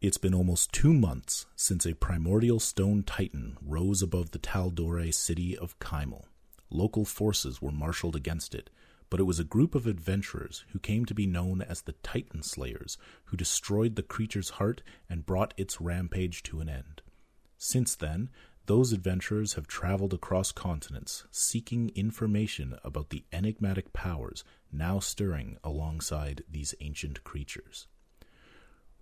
It's been almost two months since a primordial stone titan rose above the Tal'Dorei city of Kaimal. Local forces were marshaled against it, but it was a group of adventurers who came to be known as the Titan Slayers who destroyed the creature's heart and brought its rampage to an end. Since then, those adventurers have traveled across continents seeking information about the enigmatic powers now stirring alongside these ancient creatures.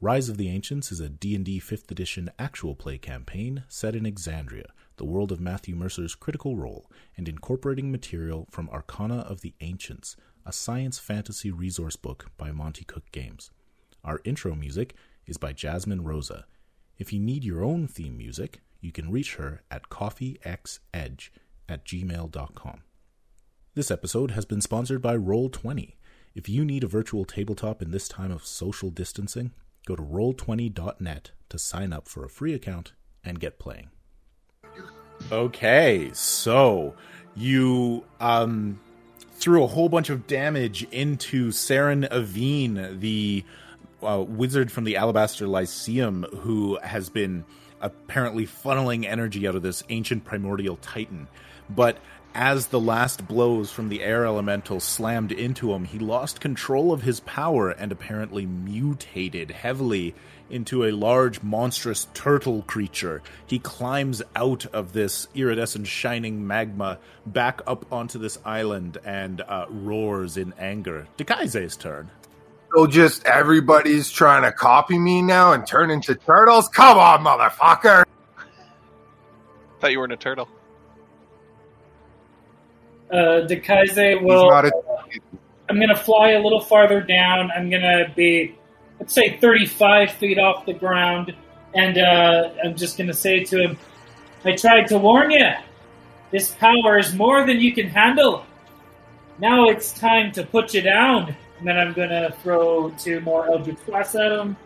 Rise of the Ancients is a D&D 5th edition actual play campaign set in Exandria, the world of Matthew Mercer's Critical Role, and incorporating material from Arcana of the Ancients, a science fantasy resource book by Monte Cook Games. Our intro music is by Jasmine Rosa. If you need your own theme music, you can reach her at coffeexedge at gmail.com. This episode has been sponsored by Roll20. If you need a virtual tabletop in this time of social distancing, Go to roll20.net to sign up for a free account and get playing. Okay, so you um, threw a whole bunch of damage into Saren Aveen, the uh, wizard from the Alabaster Lyceum, who has been apparently funneling energy out of this ancient primordial titan. But as the last blows from the air elemental slammed into him, he lost control of his power and apparently mutated heavily into a large, monstrous turtle creature. He climbs out of this iridescent, shining magma back up onto this island and uh, roars in anger. Dekaise's turn. So just everybody's trying to copy me now and turn into turtles? Come on, motherfucker! Thought you were in a turtle uh, Dekaise will. A- I'm going to fly a little farther down. I'm going to be, let's say, 35 feet off the ground, and uh, I'm just going to say to him, "I tried to warn you. This power is more than you can handle. Now it's time to put you down." And then I'm going to throw two more Eldritch Blasts at him.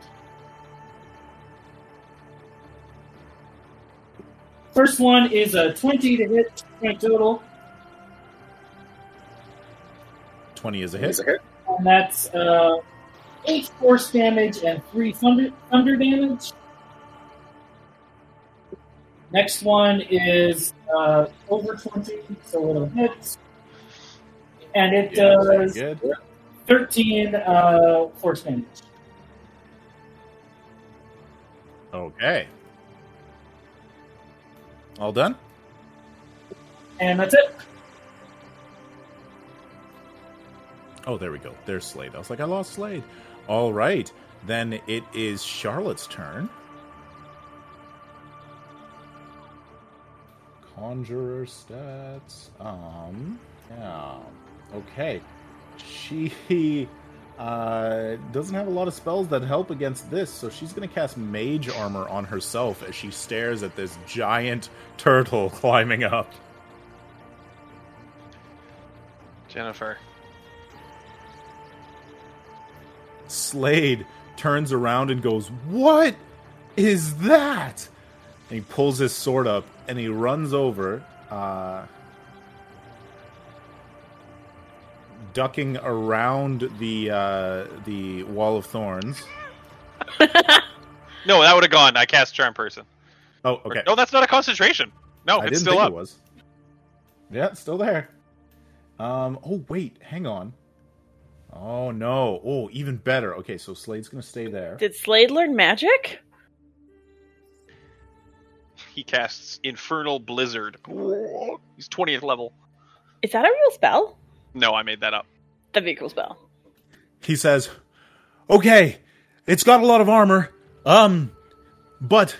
First one is a 20 to hit, point total. 20 is a hit. And that's uh, 8 force damage and 3 thunder, thunder damage. Next one is uh, over 20, so it'll hit. And it yeah, does 13 uh, force damage. Okay. All done? And that's it. Oh, there we go. There's Slade. I was like, I lost Slade. All right. Then it is Charlotte's turn. Conjurer stats. Um, yeah. Okay. She uh, doesn't have a lot of spells that help against this, so she's going to cast Mage Armor on herself as she stares at this giant turtle climbing up. Jennifer. Slade turns around and goes, What is that? And he pulls his sword up and he runs over, uh, ducking around the uh, the wall of thorns. no, that would have gone. I cast charm person. Oh, okay. Or, no, that's not a concentration. No, I it's still up. It was. Yeah, it's still there. Um. Oh wait, hang on. Oh no! Oh, even better. Okay, so Slade's gonna stay there. Did Slade learn magic? He casts Infernal Blizzard. He's twentieth level. Is that a real spell? No, I made that up. That'd be a cool spell. He says, "Okay, it's got a lot of armor, um, but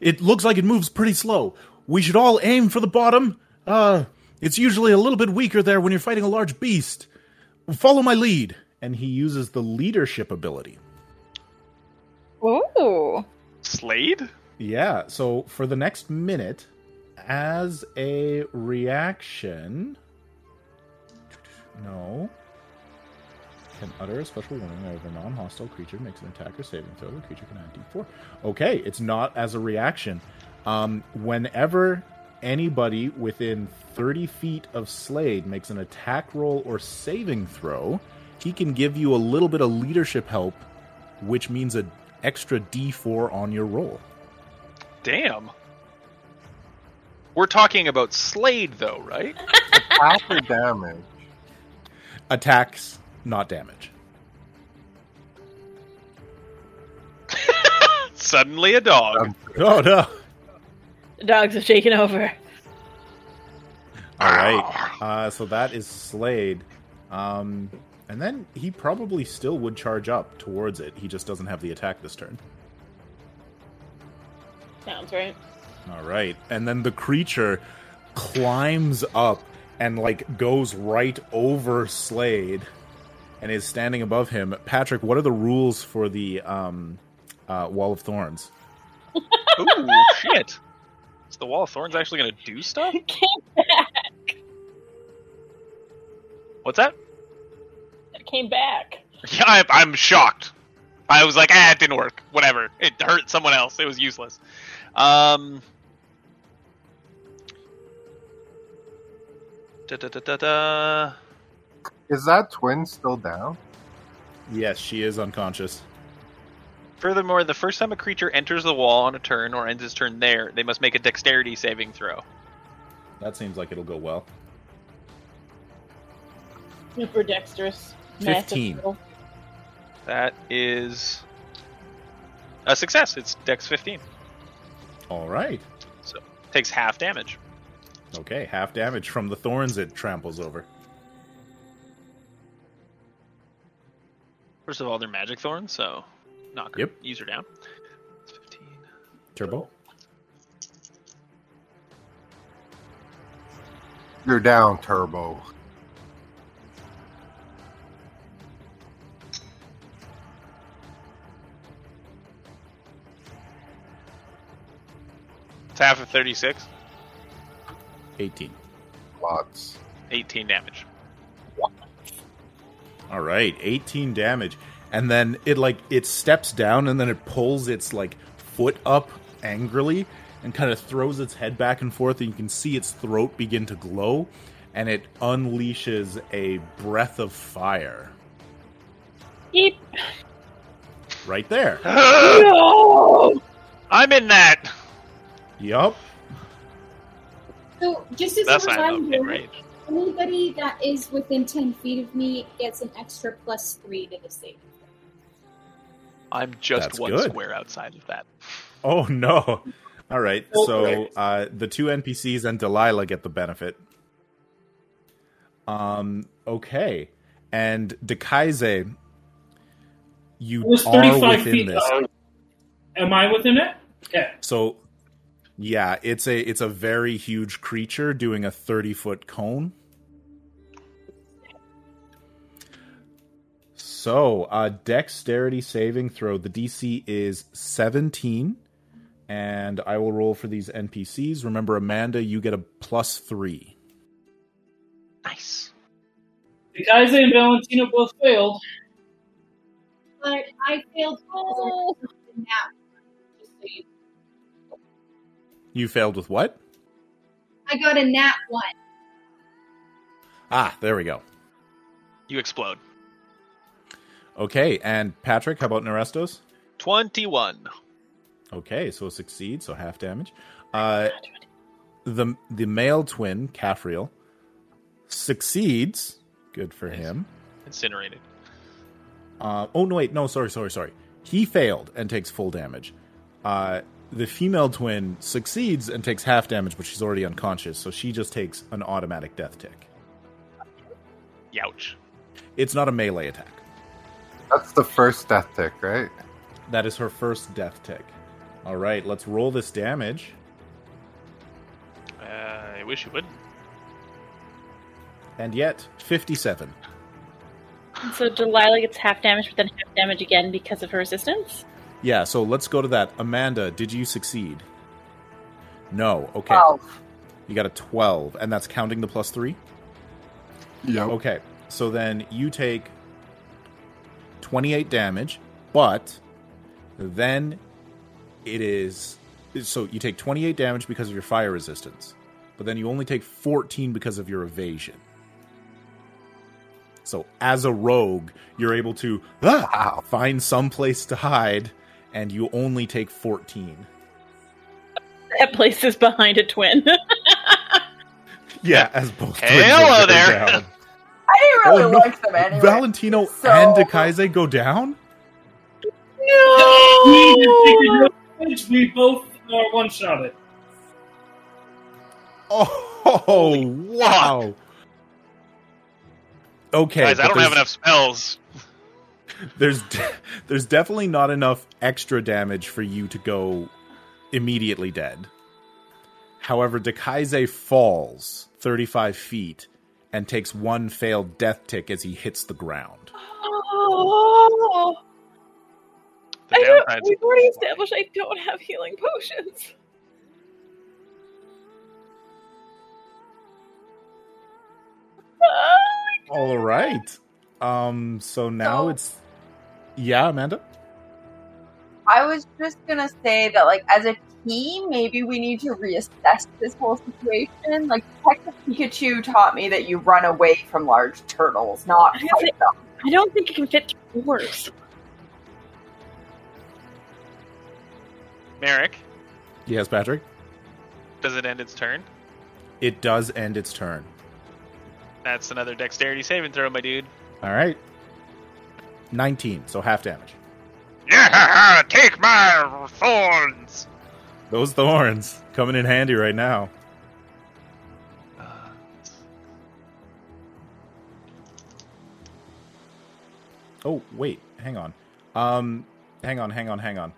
it looks like it moves pretty slow. We should all aim for the bottom. Uh, it's usually a little bit weaker there when you're fighting a large beast." Follow my lead. And he uses the leadership ability. Ooh. Slade? Yeah. So for the next minute, as a reaction. No. Can utter a special warning that if a non hostile creature makes an attack or saving throw, the creature can add d4. Okay, it's not as a reaction. Um, whenever anybody within 30 feet of Slade makes an attack roll or saving throw, he can give you a little bit of leadership help, which means an extra d4 on your roll. Damn. We're talking about Slade, though, right? Attack or damage? Attacks, not damage. Suddenly a dog. Oh no! The dogs have taken over. All right. Uh, so that is Slade. Um, and then he probably still would charge up towards it. He just doesn't have the attack this turn. Sounds right. All right. And then the creature climbs up and like goes right over Slade and is standing above him. Patrick, what are the rules for the um, uh, Wall of Thorns? Ooh, shit. Is the Wall of Thorns actually going to do stuff? Came back. What's that? It came back. Yeah, I, I'm shocked. I was like, ah, it didn't work. Whatever. It hurt someone else. It was useless. Um. Da, da, da, da, da. Is that twin still down? Yes, she is unconscious. Furthermore, the first time a creature enters the wall on a turn or ends its turn there, they must make a dexterity saving throw. That seems like it'll go well. Super dexterous. 15. roll. That is a success. It's dex 15. All right. So takes half damage. Okay, half damage from the thorns it tramples over. First of all, they're magic thorns, so knock Yep. use her down. It's 15. Turbo. You're down, Turbo. It's half of 36. 18. Lots. 18 damage. All right, 18 damage. And then it like it steps down and then it pulls its like foot up angrily and kind of throws its head back and forth and you can see its throat begin to glow and it unleashes a breath of fire Yeep. right there. No! I'm in that. yup. So, just as That's a reminder, in anybody that is within 10 feet of me gets an extra plus 3 to the save. I'm just That's one good. square outside of that. Oh no. All right. So uh, the two NPCs and Delilah get the benefit. Um. Okay. And Dekaize, you It was are within feet. this. uh, am I within it? Yeah. So, yeah, it's a it's a very huge creature doing a thirty foot cone. So, uh, dexterity saving throw. The DC is seventeen, and I will roll for these NPCs. Remember, Amanda, you get a plus three. Nice. Kaise and Valentino both failed. But I failed Oh. in that. Just so you, You failed with what? I got a nat 1. Ah, there we go. You explode. Okay, and Patrick, how about Narestos? 21. Okay, so succeed, so half damage. Uh, the the male twin, Caphriel, succeeds. Good for him. Incinerated. Uh, oh no, wait, no, sorry, sorry, sorry. He failed and takes full damage. Uh, the female twin succeeds and takes half damage, but she's already unconscious, so she just takes an automatic death tick. Youch. It's not a melee attack. That's the first death tick, right? That is her first death tick. All right, let's roll this damage. Uh, I wish you wouldn't. And yet, 57. And so Delilah gets half damage, but then half damage again because of her resistance. Yeah, so let's go to that. Amanda, did you succeed? No. Okay. Twelve. You got a 12, and that's counting the plus 3? Yeah. Okay. So then you take 28 damage, but then it is so you take 28 damage because of your fire resistance, but then you only take 14 because of your evasion. So as a rogue, you're able to ah, find some place to hide and you only take 14. That place is behind a twin. Yeah, as both Hey, hello go there. Down. I didn't really Oh, no. like them anyway. Valentino So- and Dekaize go down? We, we both uh, one shot it. Oh, wow. Okay. Guys, I don't have enough spells. There's de- there's definitely not enough extra damage for you to go immediately dead. However, Dekaize falls 35 feet and takes one failed death tick as he hits the ground. Oh, The I don't, we've already established I don't have healing potions. All right. Um so now So- it's Yeah, Amanda? I was just gonna say that, like, as a team, maybe we need to reassess this whole situation. Like, Detective Pikachu taught me that you run away from large turtles, not I fight them. I don't think it can fit through doors. Merrick, Yes, Patrick. does it end its turn? It does end its turn. That's another dexterity saving throw, my dude. All right. 19, so half damage. Yeah, take my thorns. Those thorns coming in handy right now. Oh, wait, hang on. Um hang on, hang on, hang on.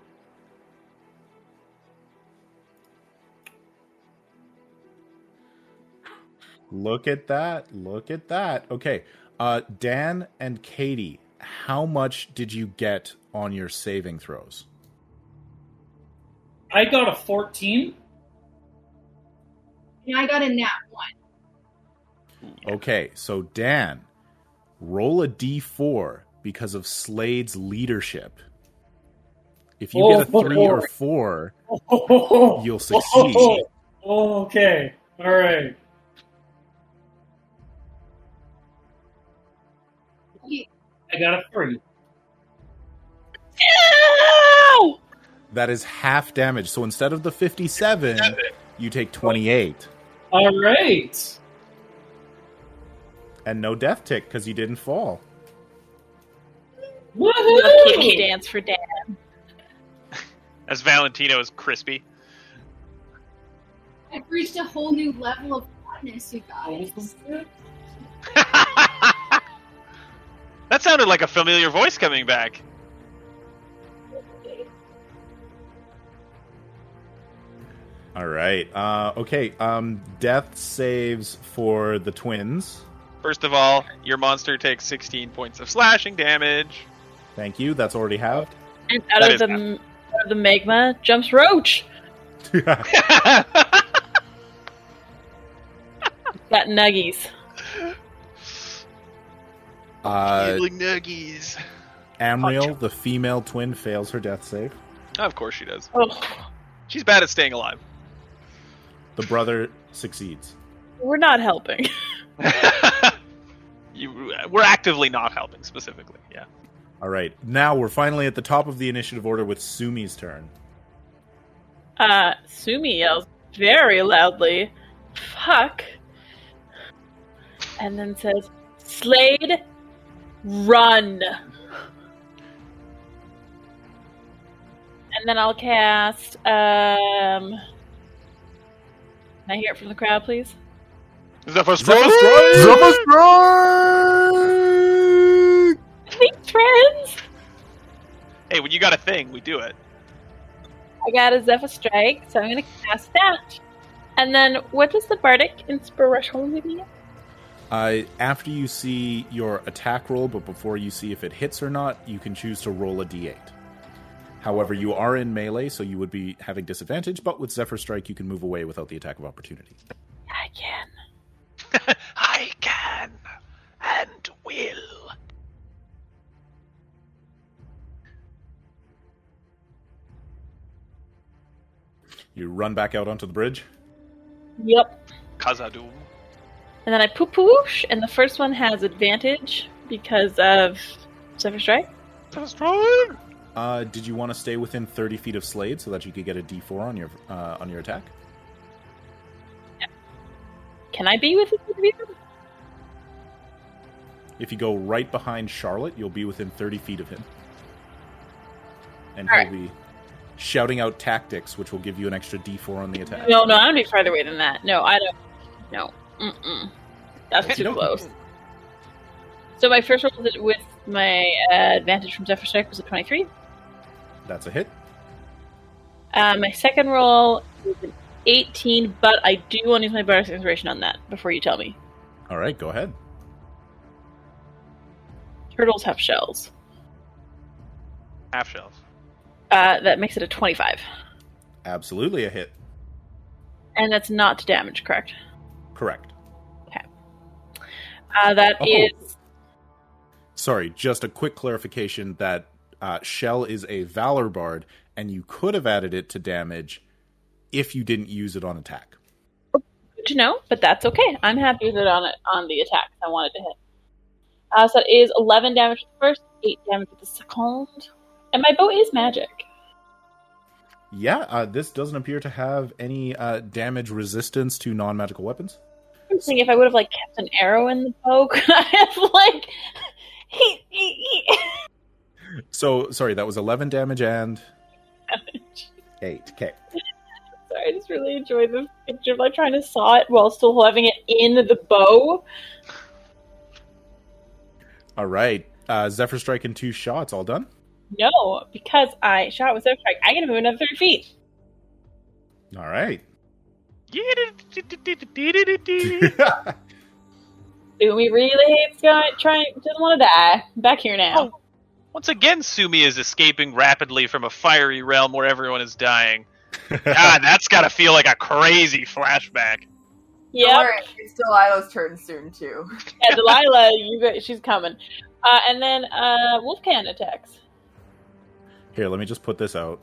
Look at that. Look at that. Okay. Uh Dan and Katie, how much did you get on your saving throws? I got a 14. And I got a nat one. Okay, so Dan, roll a d4 because of Slade's leadership. If you get a Oh, three boy. or four, Oh, You'll succeed. Oh, okay. All right. I got a three. Ow! That is half damage. So instead of the 57, you take 28. All right. And no death tick because you didn't fall. Little kitty Woohoo! dance for Dan. As Valentino is crispy. I've reached a whole new level of hotness, you guys. that sounded like a familiar voice coming back. All right. Uh, okay. Um, death saves for the twins. First of all, your monster takes 16 points of slashing damage. Thank you. That's already halved. And out That of is the out of the magma jumps Roach. Got nuggies. uh, Healing nuggies. Amriel, the female twin, fails her death save. Of course she does. Oh, She's bad at staying alive. The brother succeeds. we're not helping. you, we're actively not helping specifically. Yeah. All right. Now we're finally at the top of the initiative order with Sumi's turn. Uh, Sumi yells very loudly, "Fuck!" and then says, "Slade, run!" And then I'll cast. Um, can I hear it from the crowd, please? Zephyr Zephyr Strike! Zephyr Strike! Thanks, friends. Hey, when you got a thing, we do it. I got a Zephyr Strike, so I'm gonna cast that. And then, what does the Bardic Inspiration give me? Uh, after you see your attack roll, but before you see if it hits or not, you can choose to roll a d8. However, you are in melee, so you would be having disadvantage, but with Zephyr Strike, you can move away without the attack of opportunity. I can. I can and will. You run back out onto the bridge. Yep. Khazad-dûm. And then I poop whoosh, and the first one has advantage because of Zephyr Strike. Zephyr Strike! Uh, did you want to stay within 30 feet of Slade so that you could get a D4 on your uh, on your attack? Can I be with the If you go right behind Charlotte, you'll be within 30 feet of him. And All he'll right. be shouting out tactics, which will give you an extra D4 on the attack. No, no, I'm gonna be farther away than that. No, I don't. No, mm-mm. That's too Okey-dokey. close. So my first roll with- with my uh, advantage from Zephyr Strike was a 23. That's a hit. Uh, my second roll is an 18, but I do want to use my bonus inspiration on that before you tell me. All right, go ahead. Turtles have shells. Half shells. Uh, that makes it a 25. Absolutely a hit. And that's not damage, correct? Correct. Uh, that Oh. is Sorry, just a quick clarification that uh, Shell is a Valor Bard, and you could have added it to damage if you didn't use it on attack. good to know, but that's okay. I'm happy with it on it on the attack. I wanted to hit. Uh, so that is 11 damage with the first, 8 damage with the second. And my bow is magic. Yeah, uh, this doesn't appear to have any uh, damage resistance to non magical weapons. I'm thinking if I would have like kept an arrow in the bow, could I have like he, he, he. So, sorry, that was 11 damage and damage. 8. Okay. Sorry, I just really enjoy the picture of like trying to saw it while still having it in the bow. All right. Uh, Zephyr Strike in two shots, all done? No, because I shot with Zephyr Strike, I get to move another 30 feet. All right. Do we really hates going, trying, doesn't want to die. Back here now. Once again, Sumi is escaping rapidly from a fiery realm where everyone is dying. God, that's got to feel like a crazy flashback. Don't it's Delilah's turn soon too. Yeah, Delilah, you got, she's coming. Uh, and then uh, Wolfcan attacks. Here, let me just put this out.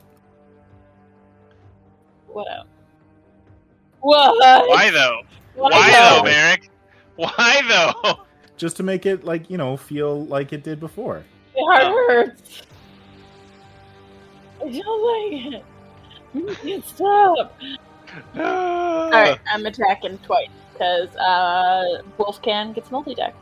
What up? What? Why though? Why Why though? though, Merrick? Why though? Just to make it, like, you know, feel like it did before. My heart hurts. I don't like it. You can't stop. Alright, I'm attacking twice because uh, Wolfcan gets multiattack.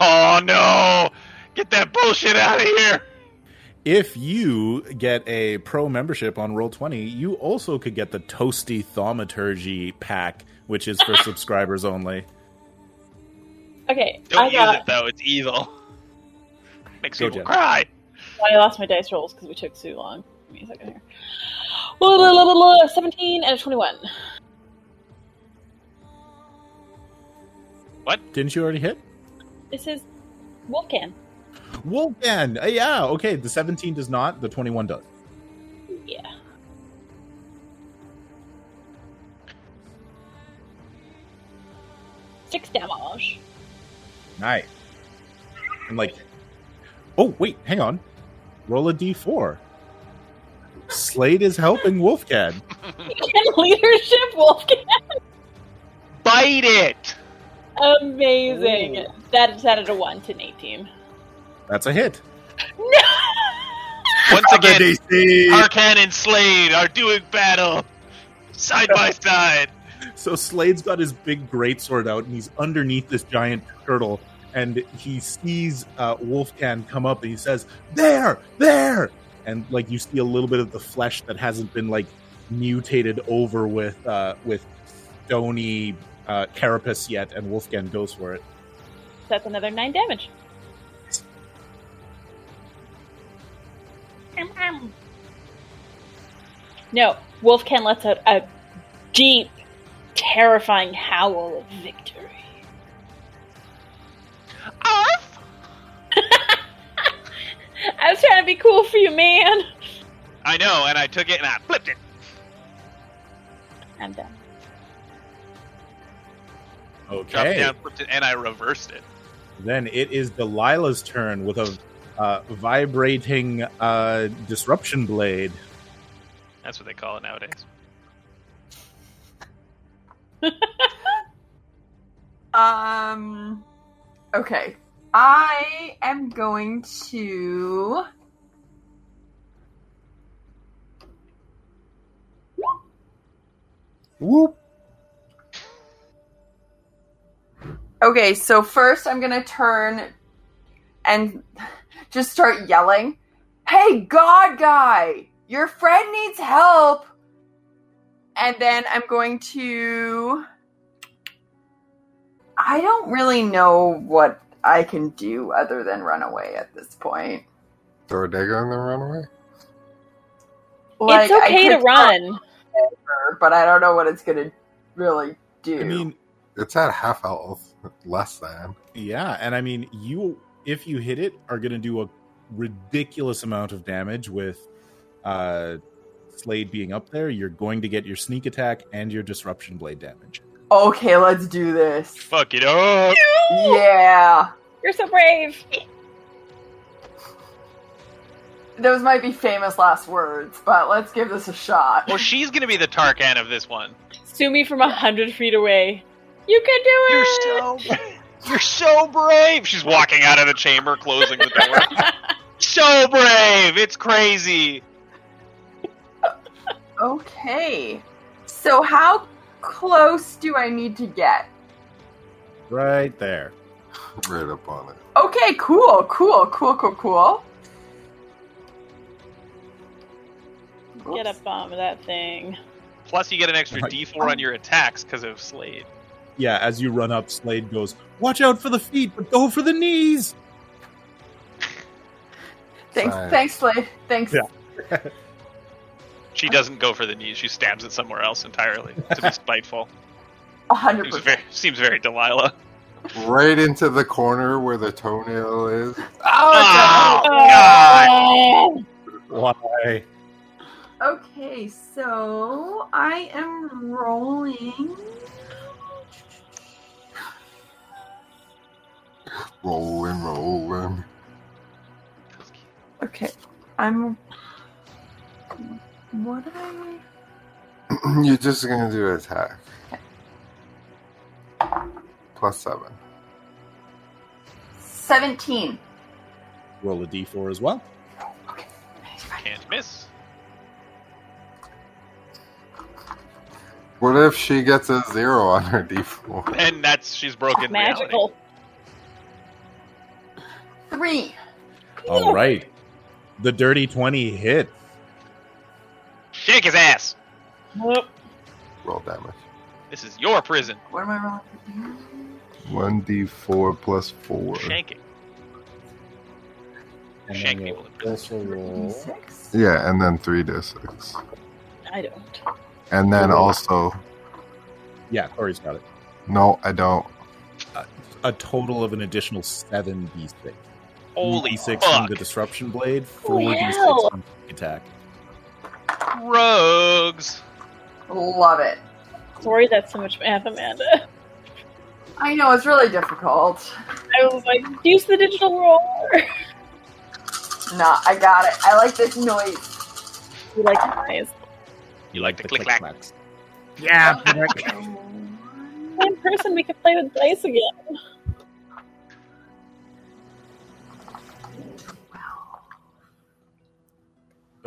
Oh no! Get that bullshit out of here! If you get a pro membership on Roll20, you also could get the Toasty Thaumaturgy pack, which is for subscribers only. Okay, Don't I use got. it though; it's evil. Makes Go, people Jen. cry. I lost my dice rolls because we took too long. Give me a second here. La, la, la, la, la, 17 and a 21. What? Didn't you already hit? This is Wolfcan. Wolfman! Uh, yeah, okay. The 17 does not, the 21 does. Yeah. Six damage. Nice. And like, oh, wait, hang on. Roll a d4. Slade is helping Wolfcat. And leadership Wolfcan. Bite it. Amazing. That is added a 1 to an 18. That's a hit. No. Once again, DC. Arcan and Slade are doing battle side by side. So Slade's got his big greatsword out, and he's underneath this giant turtle, and he sees uh, Wolfcan come up, and he says, "There, there!" And like you see a little bit of the flesh that hasn't been like mutated over with uh, with stony uh, carapace yet, and Wolfgang goes for it. That's another 9 damage. No, Wolfgang lets out a deep, terrifying howl of victory. Arf! I was trying to be cool for you, man. I know, and I took it and I flipped it. I'm done. Dropped Okay, down, flipped it, and I reversed it. then it is Delilah's turn with a uh, vibrating uh, disruption blade. That's what they call it nowadays. Um. Okay. I am going to. Whoop. Okay, so first I'm gonna turn and just start yelling, Hey, God guy! Your friend needs help! And then I'm going to. I don't really know what I can do other than run away at this point. Throw a dagger and then run away? it's okay to run. her, but I don't know what it's gonna really do. I mean, It's at half health, less than. yeah, and I mean, you if you hit it are going to do a ridiculous amount of damage with uh Slade being up there. You're going to get your sneak attack and your disruption blade damage. Okay, let's do this. Fuck it up. Yeah. You're so brave. Those might be famous last words, but let's give this a shot. Well, she's gonna be the Tarkan of this one. Sumi from a hundred feet away. You can do You're it. so, you're so brave. She's walking out of the chamber, closing the door. so brave. It's crazy. Okay. So how close do I need to get? Right there. Right up on it. Okay, cool, cool, cool, cool, cool. Get up on that thing. Plus, you get an extra Right. D4 on your attacks because of Slade. Yeah, as you run up, Slade goes, "Watch out for the feet, but go for the knees." Thanks, Fine. thanks, Slade. Thanks. Yeah. She doesn't go for the knees. She stabs it somewhere else entirely to be spiteful. A hundred Seems percent. very, seems very Delilah. Right into the corner where the toenail is. Oh, Oh, God. Why? Okay, so I am rolling. Rolling, rolling. Okay, I'm. What did I? You're just gonna do attack. Plus seven. Seventeen. Roll a d4 as well. Can't miss. What if she gets a zero on her d4? And that's she's broken reality. magical. Three. All right. The dirty 20 hit. Shake his ass. Nope. Roll damage. This is your prison. What am I rolling? One d4 plus four. Shanking. And Shank people in prison. roll. Six. Yeah, and then three d six. I don't. And then also, Yeah, Corey's got it. no, I don't. A total of an additional 7 d6. Holy d6 from the disruption blade, Oh, 4 d6 from the attack. Rogues. Love it. Sorry, that's so much math, Amanda. I know it's really difficult. I was like, use the digital roller. no, I got it. I like this noise. You like noise. You like The the click click clack. clacks. Yeah. In person, we could play with dice again.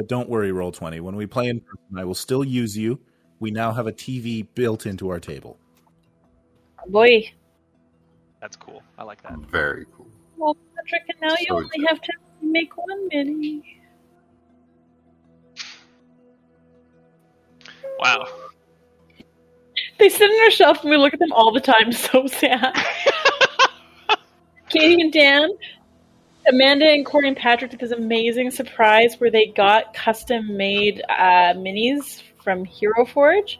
But don't worry, roll 20. When we play in person, I will still use you. We now have a TV built into our table. Boy, That's cool. I like that. Very cool. well, Patrick, and now you So only have to make one mini. Wow. They sit on our shelf and we look at them all the time. So sad. Katie and Dan, Amanda and Corey and Patrick did this amazing surprise where they got custom made uh, minis from Hero Forge.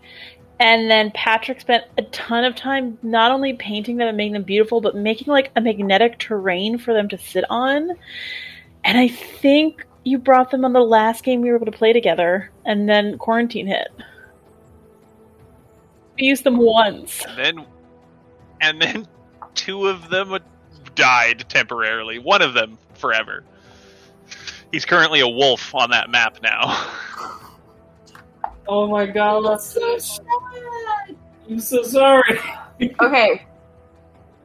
And then Patrick spent a ton of time not only painting them and making them beautiful, but making like a magnetic terrain for them to sit on. And I think you brought them on the last game we were able to play together, and then quarantine hit. We used them once. And then, and then, two of them died temporarily. One of them forever. He's currently a wolf on that map now. Oh my god, that's so sad. I'm so sorry. Okay.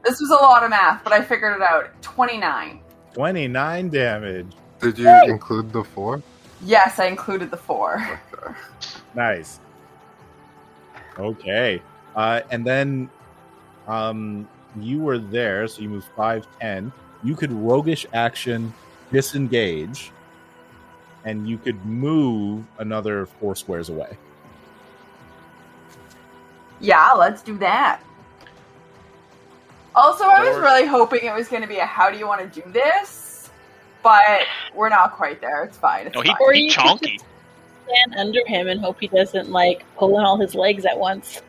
This was a lot of math, but I figured it out. 29. 29 damage. Did you include the four? Yes, I included the four. Okay. Nice. Okay. Uh, and then um, you were there, so you move 5, 10. You could roguish action disengage, and you could move another four squares away. Yeah, let's do that. Also, I was really hoping it was going to be a how do you want to do this? But we're not quite there. It's fine. It's No, he, fine. Or he chonky. Stand under him and hope he doesn't like pull in all his legs at once.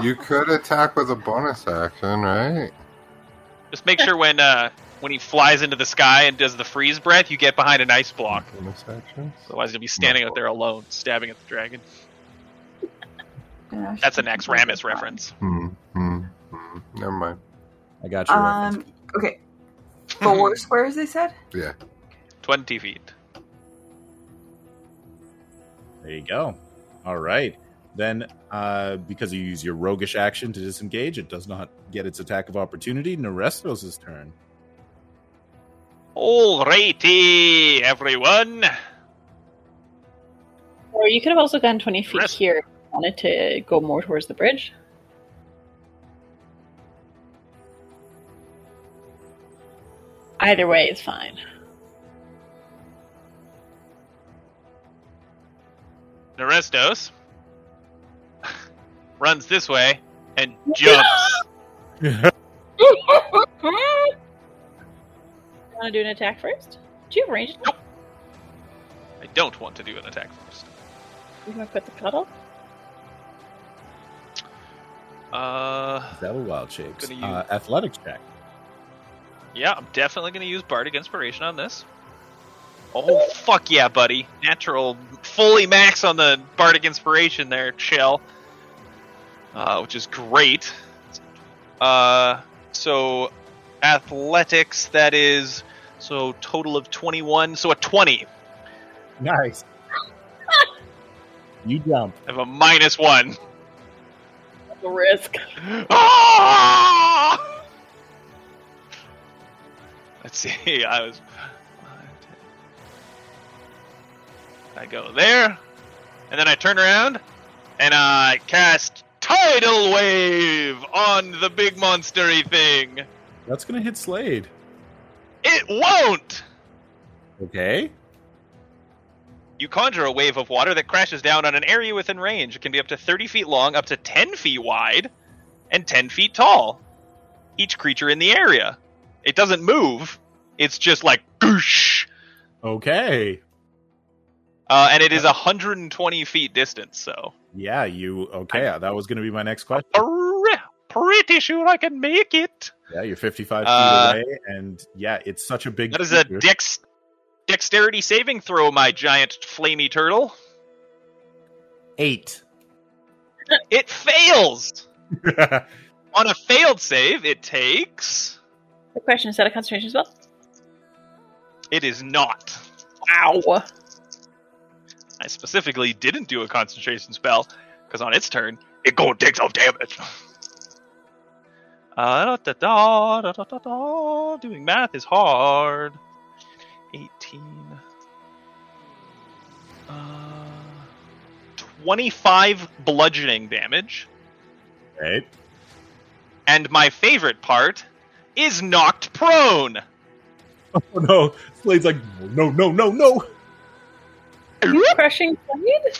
You could attack with a bonus action, right? Just make sure when uh, when he flies into the sky and does the freeze breath, you get behind an ice block. Bonus action. Otherwise, you'll be standing out there alone, stabbing at the dragon. Yeah, That's an should be X Ramus reference. Hmm. Hmm. hmm. Never mind. I got you. Um. Okay. Four squares. They said. Yeah. 20 feet. There you go. All right. Then, uh, because you use your roguish action to disengage, it does not get its attack of opportunity. Narestos' turn. Alrighty, everyone. Or you could have also gone 20 feet Rest- here if you wanted to go more towards the bridge. Either way is fine. Narestos runs this way and jumps. Want to do an attack first? Do you have range? attack? I don't want to do an attack first. You want to put the cuddle? Uh, That'll wild shapes. Gonna use- Uh, athletics check. yeah, I'm definitely going to use Bardic Inspiration on this. Oh, fuck yeah, buddy. Natural, fully max on the Bardic Inspiration there, chill. Uh, which is great. Uh, so, athletics, that is, so total of 21, so a 20. Nice. you jump. I have a minus one. The risk. Ah! Let's see. I was. I go there, and then I turn around, and I cast Tidal Wave on the big monstery thing. That's to hit Slade. It won't. Okay. You conjure a wave of water that crashes down on an area within range. It can be up to 30 feet long, up to 10 feet wide, and 10 feet tall. Each creature in the area. It doesn't move. It's just like goosh. Okay. Uh, and it is 120 feet distance, so Yeah, you. Okay, that was going to be my next question. pre- pretty sure I can make it. Yeah, you're 55 Uh, feet away, and yeah, it's such a big. That is a dex dexterity saving throw, my giant flamey turtle. eight. It fails. On a failed save, it takes. The question is that a concentration spell? It is not. Wow. I specifically didn't do a concentration spell because on its turn, it go and take some damage. Uh, da, da, da, da, da, da. Doing math is hard. 18. Uh, 25 bludgeoning damage. Right. And my favorite part is knocked prone. Oh no! Slade's like, no, no, no, no. You crushing blade?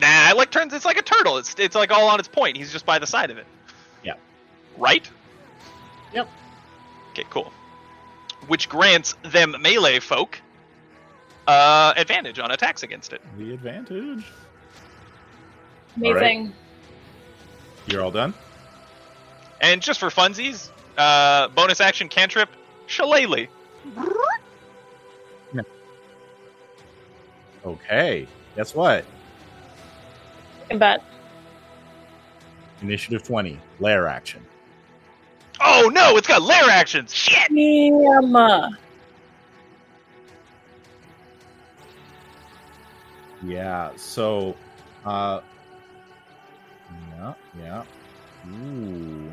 Nah, it like turns. It's like a turtle. It's it's like all on its point. He's just by the side of it. Yeah. Right. Yep. Okay, cool. Which grants them melee folk uh, advantage on attacks against it. The advantage. Amazing. You're all done. And just for funsies, uh, bonus action cantrip, Shillelagh. Okay. Guess what? But Initiative 20. Lair action. Oh no, it's got lair actions. Shit. damn. Yeah. So, uh, yeah, yeah. Ooh.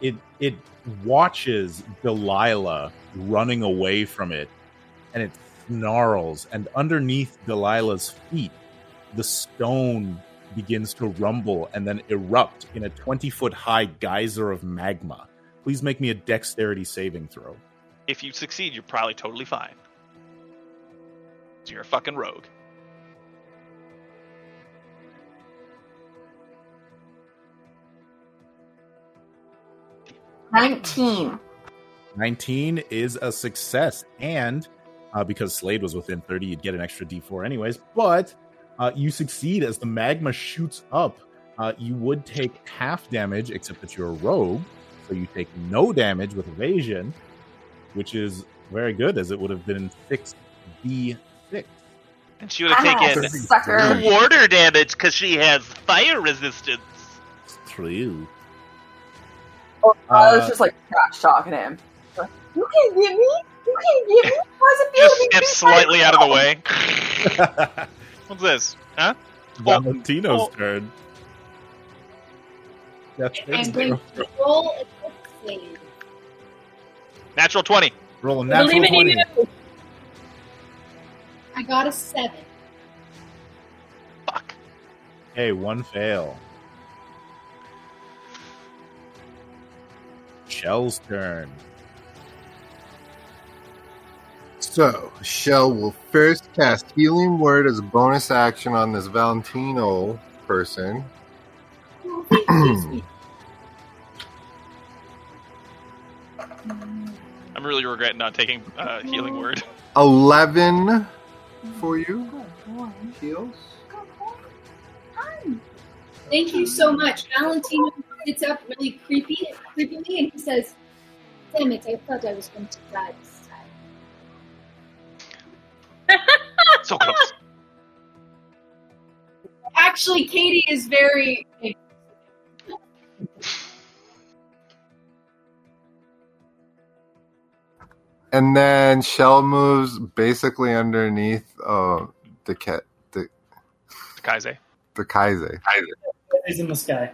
It it watches Delilah running away from it, and it snarls. And underneath Delilah's feet, the stone begins to rumble and then erupt in a twenty foot high geyser of magma. Please make me a dexterity saving throw. If you succeed, you're probably totally fine. So you're a fucking rogue. Nineteen. 19 is a success. And uh, because Slade was within 30, you'd get an extra d4 anyways. But uh, you succeed as the magma shoots up. Uh, you would take half damage, except that you're a rogue. So you take no damage with evasion, which is very good, as it would have been 6d6. And she would have Ah, taken sucker. water damage because she has fire resistance. It's true. Oh, I was Uh, just like trash talking to him. You can't get me. You can't get me. How's it feel Just to be step slightly out of the way. What's this? Huh? Valentino's oh. turn. That's I'm going to roll a save. Natural 20. Roll a I natural believe 20. you. I got a seven. Fuck. Hey, one fail. Shell's turn. So, Shell will first cast Healing Word as a bonus action on this Valentino person. Thank you. I'm really regretting not taking uh, healing word. 11 for you. Heals. Thank you so much. Valentino sits up really creepy, creepily, and he says, "Damn it! I thought I was going to die So close. Actually, Katie is very. And then Shell moves basically underneath uh, the cat, the Kaize. the Kaize. Is in the sky.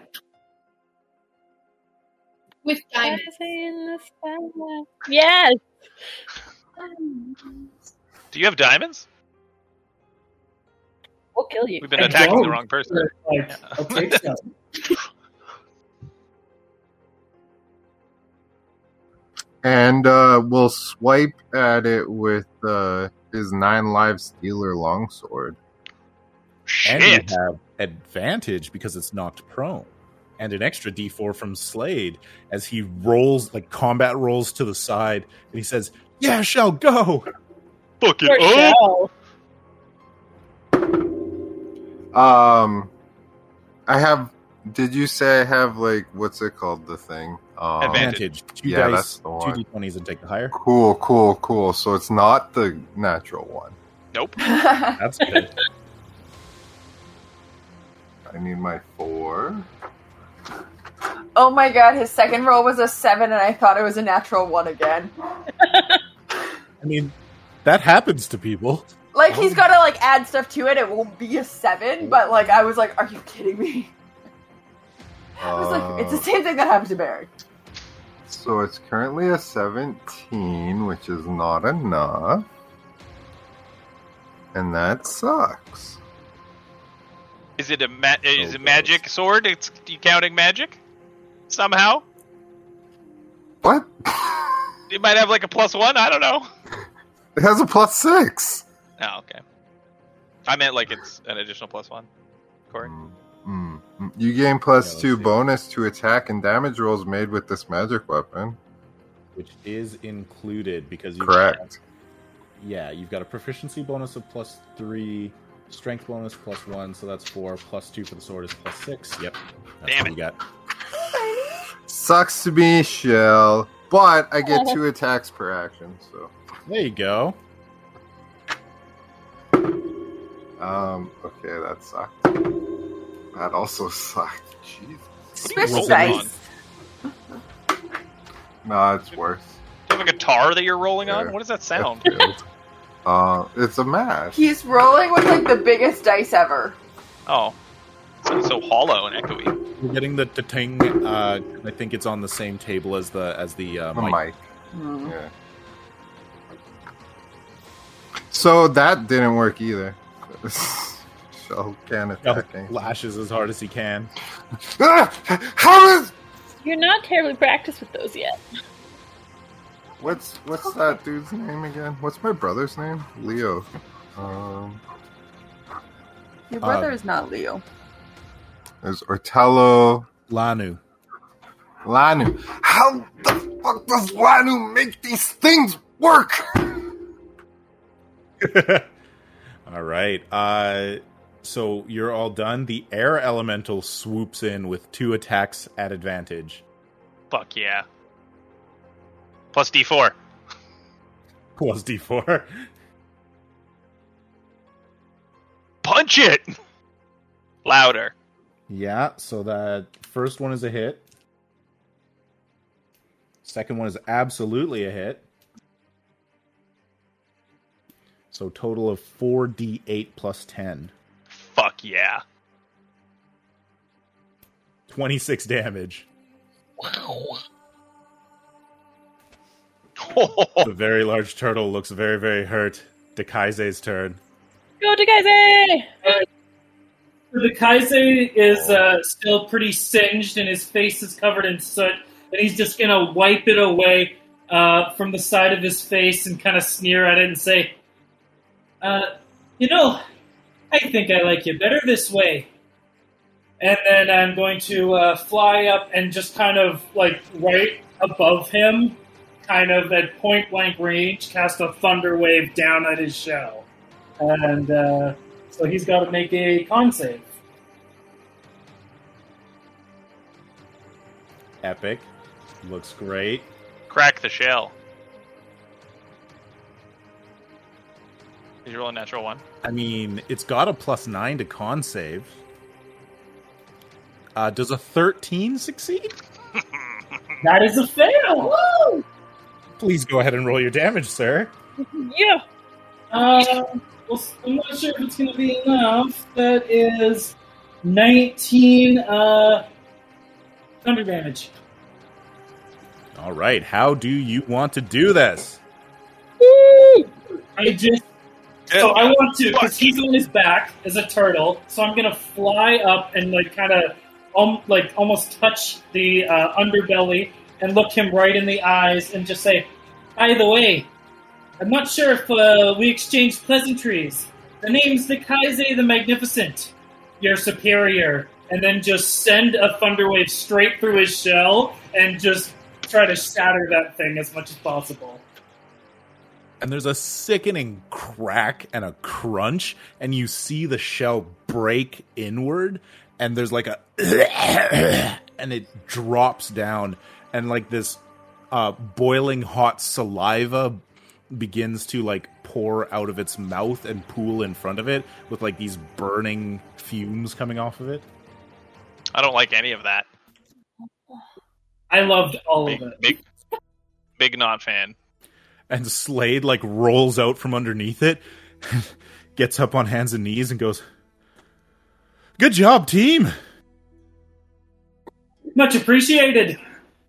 with diamonds. In the sky. Yes. Do you have diamonds? We'll kill you. We've been I attacking the wrong person. Like, I'll take some. And uh, we'll swipe at it with uh, his nine live stealer longsword. And you have advantage because it's knocked prone. And an extra d4 from Slade as he rolls, like combat rolls to the side, and he says, Yeah, Shell, go! Fuck it Um, I have. Did you say I have like what's it called? The thing. Um, Advantage. Two yeah, dice, that's the one. Two d20s and take the higher. Cool, cool, cool. So it's not the natural one. Nope. That's good. I need my four. oh my god, his second roll was a seven, and I thought it was a natural one again. I mean, that happens to people. Like he's got to like add stuff to it. It won't be a seven, but like I was like, are you kidding me? I was like, it's the Uh, same thing that happened to Barry. So it's currently a 17, which is not enough. And that sucks. Is it a ma- is it magic sword? It's you counting magic somehow. What? It might have like a plus one. I don't know. it has a plus six. Oh, okay. I meant like it's an additional plus one. Corey. Mm, mm, mm. You gain plus Yeah, two see. bonus to attack and damage rolls made with this magic weapon. Which is included because you Correct. Yeah, you've got a proficiency bonus of plus three, strength bonus plus one, so that's four. Plus two for the sword is plus six. Yep. That's Damn what it. you got. Sucks to be Shell, but I get two attacks per action, so. There you go. Um, okay, that sucked. That also sucked. Jeez. Swiss rolling dice. No, it's worse. Do you have a guitar that you're rolling on? What does that sound? It. Uh, it's a mash. He's rolling with like the biggest dice ever. Oh, It's so hollow and echoey. We're getting the, the ting. Uh, I think it's on the same table as the as the uh, The mic. mic. Hmm. Yeah. So that didn't work either. Shell can Shell attacking. lashes as hard as he can. Ah! How is You're not terribly practiced with those yet. what's what's that dude's name again? What's my brother's name? Leo. Um, Your Uh, brother is not Leo. there's Ortello. Lanu. Lanu. How the fuck does Lanu make these things work? all right. Uh, so you're all done. The air elemental swoops in with two attacks at advantage. Fuck yeah. Plus D4. Plus D4. Punch it! Louder. Yeah, so that first one is a hit. Second one is absolutely a hit. So total of 4d8 plus 10. Fuck yeah. 26 damage. The very large turtle looks very, very hurt. Dekaise's turn. Go to Kaise! Dekaise is uh, still pretty singed, and his face is covered in soot. And he's just gonna wipe it away uh, from the side of his face and kind of sneer at it and say, uh, "You know, I think I like you better this way." And then I'm going to uh, fly up and just kind of like right above him, kind of at point blank range, cast a thunder wave down at his shell. And uh, so he's got to make a con save. Epic. Looks great. Crack the shell. Did you roll a natural one? I mean, it's got a plus 9 to con save. Uh, does a 13 succeed? That is a fail. Woo! Please go ahead and roll your damage, sir. Yeah! Uh, well, I'm not sure if it's going to be enough. That is 19 uh, thunder damage. All right, how do you want to do this? I just so I want to because he's on his back as a turtle. So I'm gonna fly up and like kind of um, like almost touch the uh, underbelly and look him right in the eyes and just say, "By the way, I'm not sure if uh, we exchanged pleasantries. The name's Dekaise the Magnificent, your superior." And then just send a thunder wave straight through his shell and just try to shatter that thing as much as possible. And there's a sickening crack and a crunch, and you see the shell break inward, and there's like a and it drops down, and like this uh, boiling hot saliva begins to like pour out of its mouth and pool in front of it with like these burning fumes coming off of it. I don't like any of that. I loved all of it. big, big not fan. And Slade like rolls out from underneath it, gets up on hands and knees, and goes, "Good job, team." Much appreciated.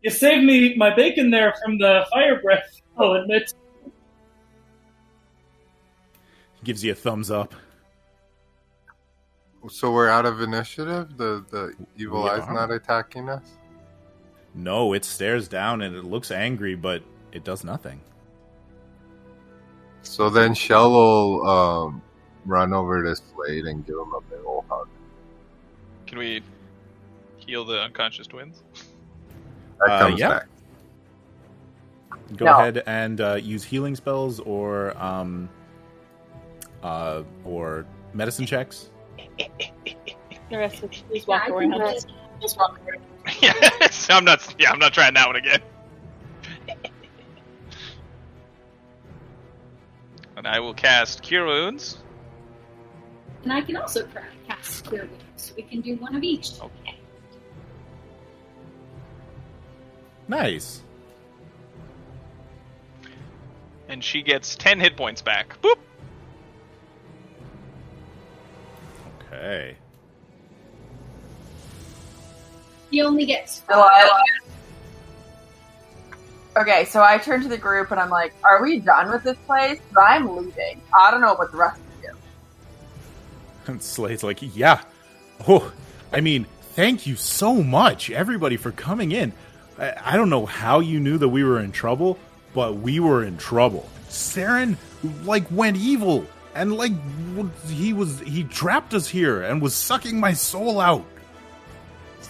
You saved me my bacon there from the fire breath. Oh, I'll admit. Gives you a thumbs up. So we're out of initiative. The the evil We eye's are. not attacking us. No, it stares down and it looks angry, but it does nothing. So then Shell will um, run over to Slade and give him a big ol' hug. Can we heal the unconscious twins? That Uh, comes yeah. back. Go No. ahead and uh, use healing spells or um, uh, or medicine checks. The rest of please Yeah, walk I around. think that's- Just walk around. yes, I'm not. Yeah, I'm not trying that one again. And I will cast Cure Wounds. And I can also cast Cure Wounds. So we can do one of each. Okay. Nice. and she gets 10 hit points back. Boop. Okay. He only gets oh, Delilah. Okay, so I turn to the group and I'm like, "Are we done with this place? I'm leaving. I don't know what the rest of you." And Slade's like, yeah. Oh, I mean, thank you so much, everybody, for coming in. I, I don't know how you knew that we were in trouble, but we were in trouble. Saren, like, went evil. And, like, he was, he trapped us here and was sucking my soul out.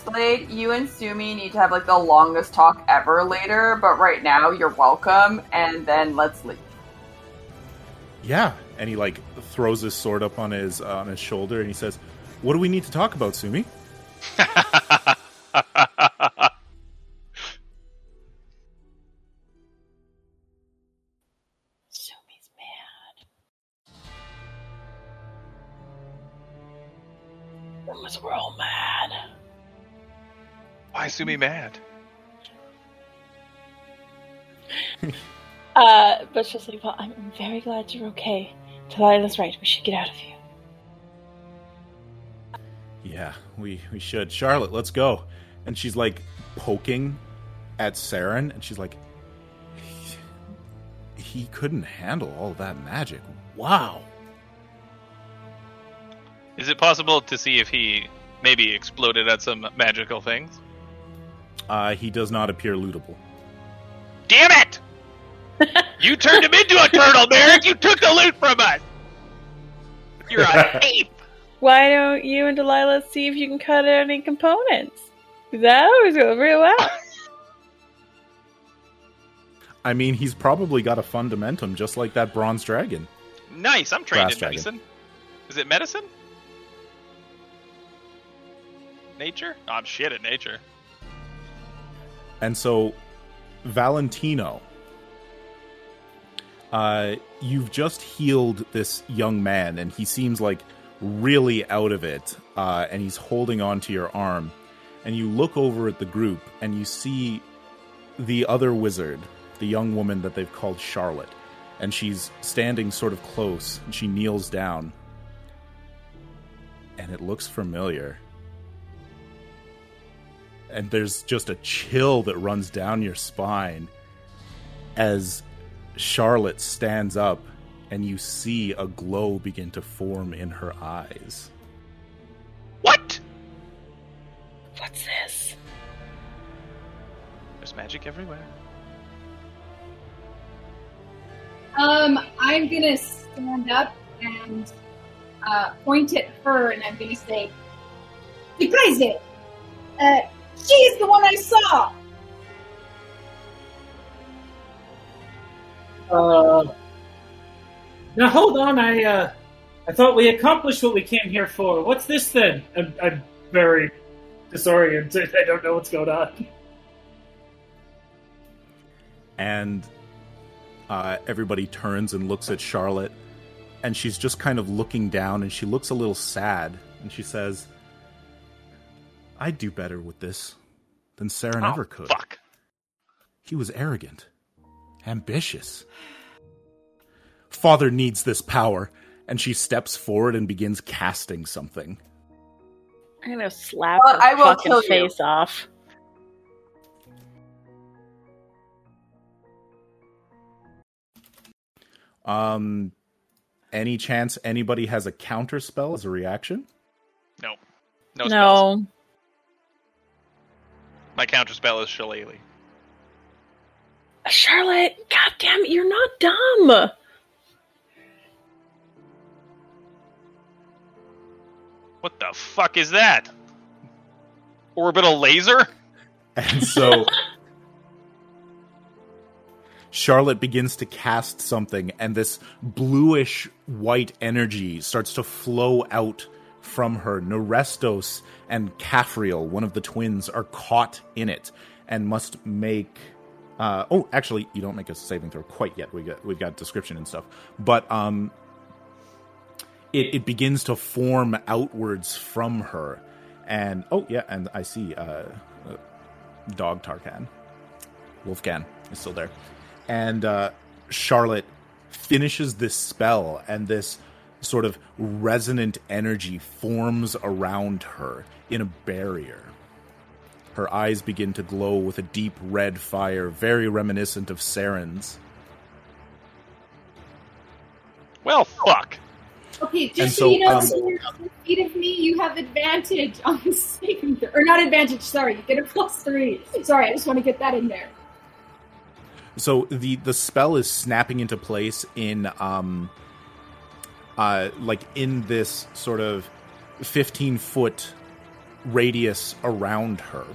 Slade, you and Sumi need to have like the longest talk ever later, but right now you're welcome, and then let's leave. Yeah. And he, like, throws his sword up on his, uh, on his shoulder and he says, What do we need to talk about, Sumi? Why is Sumi mad? Uh, but she's like, well, I'm very glad you're okay. Delilah's right. We should get out of here. Yeah, we we should. Charlotte, let's go. And she's like poking at Saren, and she's like, he, he couldn't handle all that magic. Wow. Is it possible to see if he maybe exploded at some magical things? Uh, he does not appear lootable. Damn it! you turned him into a turtle, Merrick! You took the loot from us! You're a thief! Why don't you and Delilah see if you can cut out any components? That always goes real well. I mean, he's probably got a fundamentum just like that bronze dragon. Nice, I'm trained Brass in dragon. medicine. Is it medicine? Nature? Oh, I'm shit at nature. And so, Valentino, uh, you've just healed this young man, and he seems like really out of it, uh, and he's holding on to your arm. And you look over at the group, and you see the other wizard, the young woman that they've called Charlotte, and she's standing sort of close, and she kneels down. And it looks familiar and there's just a chill that runs down your spine as Charlotte stands up and you see a glow begin to form in her eyes. What? What's this? There's magic everywhere. Um, I'm gonna stand up and uh, point at her, and I'm gonna say, "You guys, it. Uh, she's the one I saw." Uh, now hold on, I uh, I thought we accomplished what we came here for. What's this then? I'm, I'm very disoriented. I don't know what's going on. And uh, everybody turns and looks at Charlotte, and she's just kind of looking down and she looks a little sad and she says, I'd do better with this than Saren Oh, ever could. Fuck. He was arrogant, ambitious. Father needs this power, and she steps forward and begins casting something. I'm gonna slap Well, her I will fucking kill you. face off. Um, any chance anybody has a counter spell as a reaction? No. No. No, spells. My counter spell is Shillelagh. Charlotte. God damn it, you're not dumb. What the fuck is that? Orbital laser? And so Charlotte begins to cast something, and this bluish white energy starts to flow out from her. Nerestos and Caphriel, one of the twins, are caught in it and must make. Uh, oh, actually, you don't make a saving throw quite yet. We got we've got description and stuff, but um, it it begins to form outwards from her, and oh yeah, and I see uh, uh dog Tarkan, Wolfgan is still there, and uh, Charlotte finishes this spell, and this sort of resonant energy forms around her in a barrier. Her eyes begin to glow with a deep red fire, very reminiscent of Saren's. Well, fuck. Okay, And just so, so, you know, um, since you're six feet of me, you have advantage on the saving. Or not advantage, sorry, you get a plus three. Sorry, I just want to get that in there. So the the spell is snapping into place in um uh like in this sort of 15 foot radius around her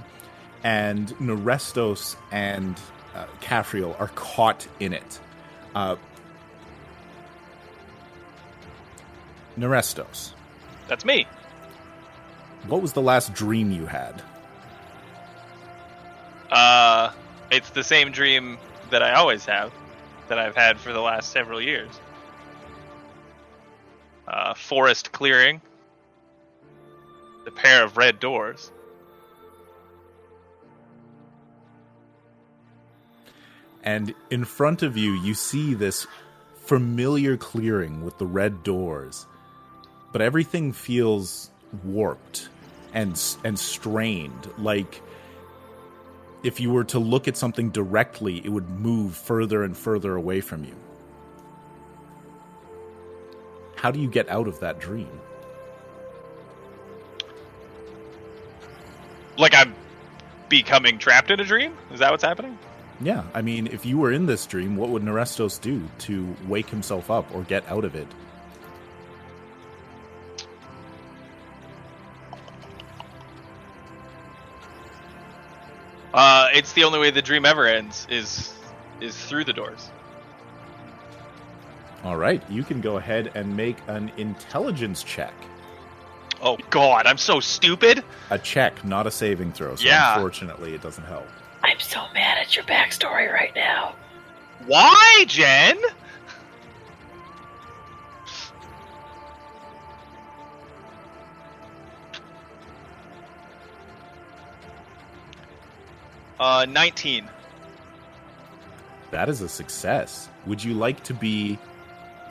and Nerestos and uh, are caught in it. Uh Nerestos, That's me. what was the last dream you had? Uh, it's the same dream that I always have, that I've had for the last several years. Uh, forest clearing, the pair of red doors. and in front of you you see this familiar clearing with the red doors but everything feels warped and and strained like if you were to look at something directly it would move further and further away from you how do you get out of that dream Like I'm becoming trapped in a dream? Is that what's happening? yeah i mean if you were in this dream what would Nerestos do to wake himself up or get out of it Uh, it's the only way the dream ever ends is is through the doors. All right you can go ahead and make an intelligence check Oh God, I'm so stupid. a check, not a saving throw. So Yeah. unfortunately, it doesn't help. I'm so mad at your backstory right now. Why, Jen? Uh, 19. That is a success. Would you like to be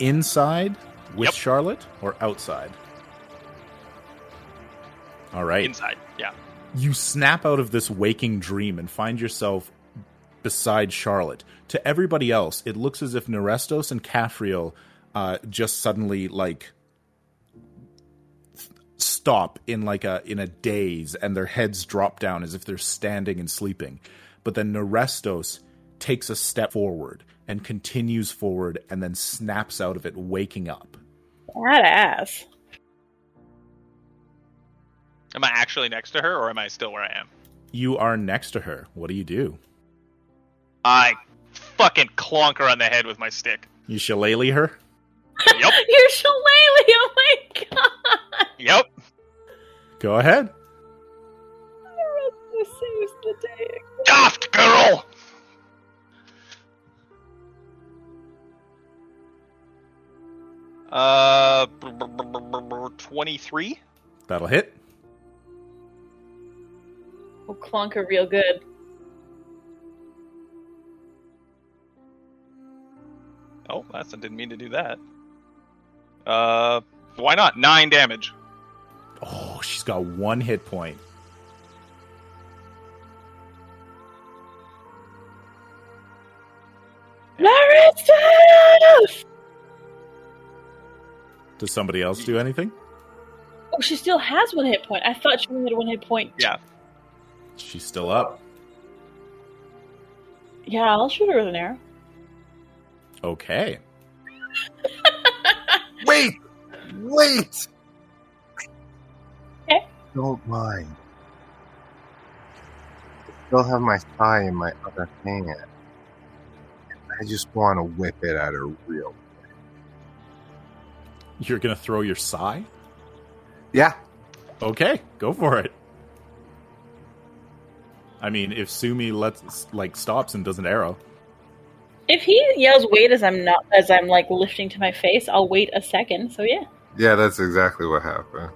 inside with Yep. Charlotte or outside? All right. Inside. Yeah. you snap out of this waking dream and find yourself beside Charlotte. To everybody else, it looks as if Nerestos and Caphriel uh, just suddenly like stop in like a in a daze and their heads drop down as if they're standing and sleeping. But then Nerestos takes a step forward and continues forward and then snaps out of it, waking up. Badass. Am I actually next to her, or am I still where I am? You are next to her. What do you do? I fucking clonk her on the head with my stick. You shillelagh her? Yep. You're Shillelagh! Oh my god! Yep. Go ahead. This saves the day. Daft girl. Uh, twenty-three. That'll hit. We'll clunk her real good. Oh, that's I didn't mean to do that. Uh, why not? Nine damage. Oh, she's got one hit point. Larissa! Does somebody else do anything? Oh, she still has one hit point. I thought she only had one hit point. Yeah. She's still up. Yeah, I'll shoot her with an arrow. Okay. Wait! Wait! Okay. Don't mind. I still have my thigh in my other hand. I just want to whip it at her real. You're gonna throw your psi? Yeah. Okay, go for it. I mean, if Sumi lets like stops and does an arrow, If he yells "wait" as I'm not as I'm like lifting to my face, I'll wait a second. So yeah, Yeah, that's exactly what happened.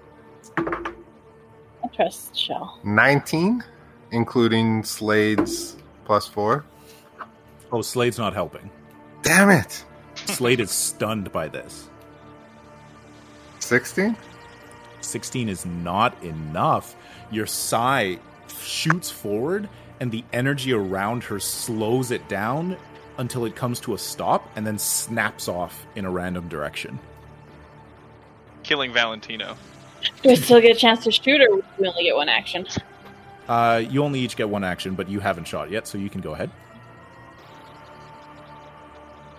I trust Shell. 19, including Slade's plus four. oh, Slade's not helping. Damn it! Slade is stunned by this. 16? 16 is not enough. Your sigh shoots forward, and the energy around her slows it down until it comes to a stop and then snaps off in a random direction. Killing Valentino. Do I still get a chance to shoot, or we only get one action? Uh, you only each get one action, but you haven't shot yet, so you can go ahead.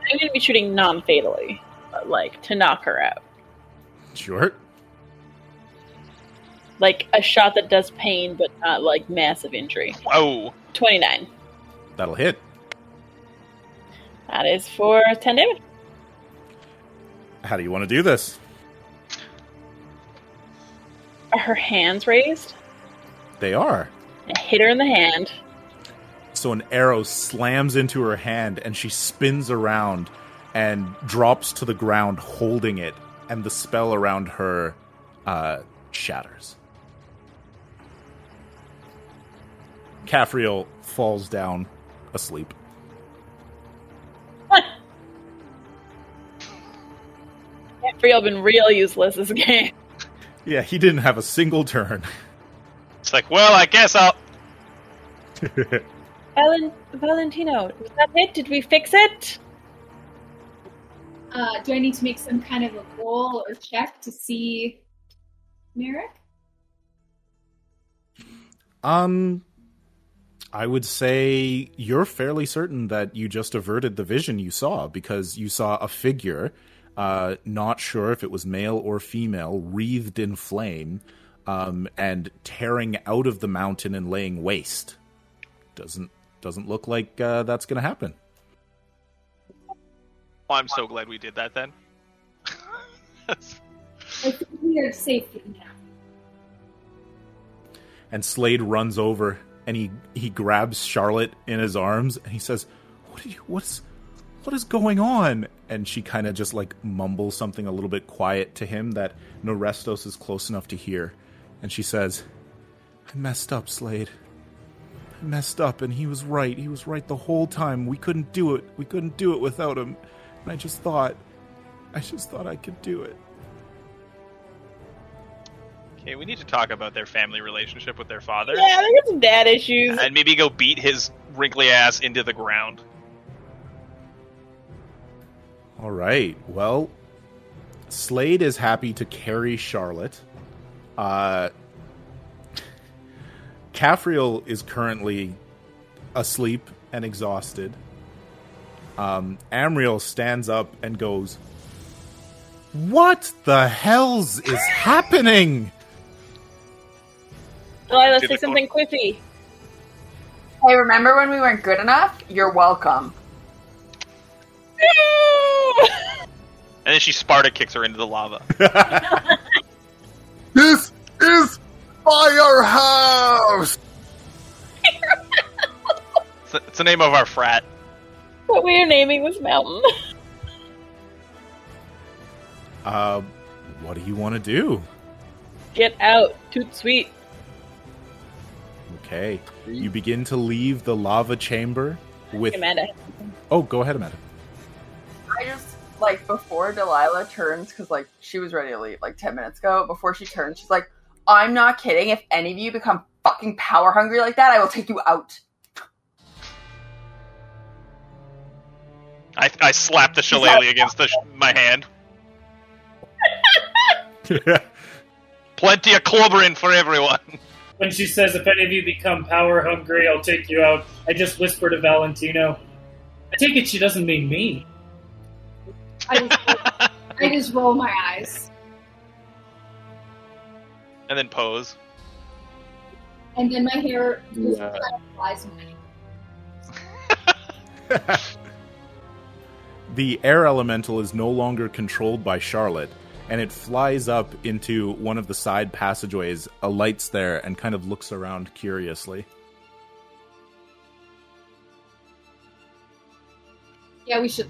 I'm going to be shooting non-fatally, like to knock her out, Sure. like a shot that does pain but not like massive injury. Whoa. Twenty-nine. That'll hit. That is for ten damage. How do you want to do this? Are her hands raised? They are. I hit her in the hand. So an arrow slams into her hand and she spins around and drops to the ground holding it, and the spell around her uh, shatters. Caffriel falls down asleep. Gabriel been real useless this game. Yeah, he didn't have a single turn. It's like, well, I guess I'll. Valen- Valentino, was that it? Did we fix it? Uh, do I need to make some kind of a roll or check to see Merrick? Um, I would say you're fairly certain that you just averted the vision you saw because you saw a figure, uh, not sure if it was male or female, wreathed in flame, um, and tearing out of the mountain and laying waste. Doesn't doesn't look like uh, that's going to happen. Oh, I'm so glad we did that then. I think we are safe now. And Slade runs over and he he grabs Charlotte in his arms and he says, "What are you? What's what is going on?" And she kind of just like mumbles something a little bit quiet to him that Nerestos is close enough to hear. And she says, "I messed up, Slade. I messed up, and he was right. He was right the whole time. We couldn't do it. We couldn't do it without him. And I just thought, I just thought I could do it." Okay, we need to talk about their family relationship with their father. Yeah, they got some dad issues. And maybe go beat his wrinkly ass into the ground. All right. Well, Slade is happy to carry Charlotte. Uh, Caffriel is currently asleep and exhausted. Um, Amriel stands up and goes, "What the hell's is happening?" Delilah, Did say something quippy. Hey, remember when we weren't good enough? You're welcome. And then she Sparta kicks her into the lava. This is Firehouse! It's the, it's the name of our frat. What we are naming this mountain. Uh, what do you want to do? Get out, toot sweet. Okay, you begin to leave the lava chamber with. Amanda. Oh, go ahead, Amanda. I just like before Delilah turns because like she was ready to leave like ten minutes ago. Before she turns, she's like, "I'm not kidding. If any of you become fucking power hungry like that, I will take you out." I, I slapped the shillelagh against the sh- my hand. Plenty of clobbering for everyone. When she says, "If any of you become power hungry, I'll take you out," I just whisper to Valentino. I take it she doesn't mean me. I just, I just roll my eyes. and then pose. And then my hair just Yeah. flies away. the air elemental is no longer controlled by Charlotte, and it flies up into one of the side passageways, alights there, and kind of looks around curiously. Yeah, we should.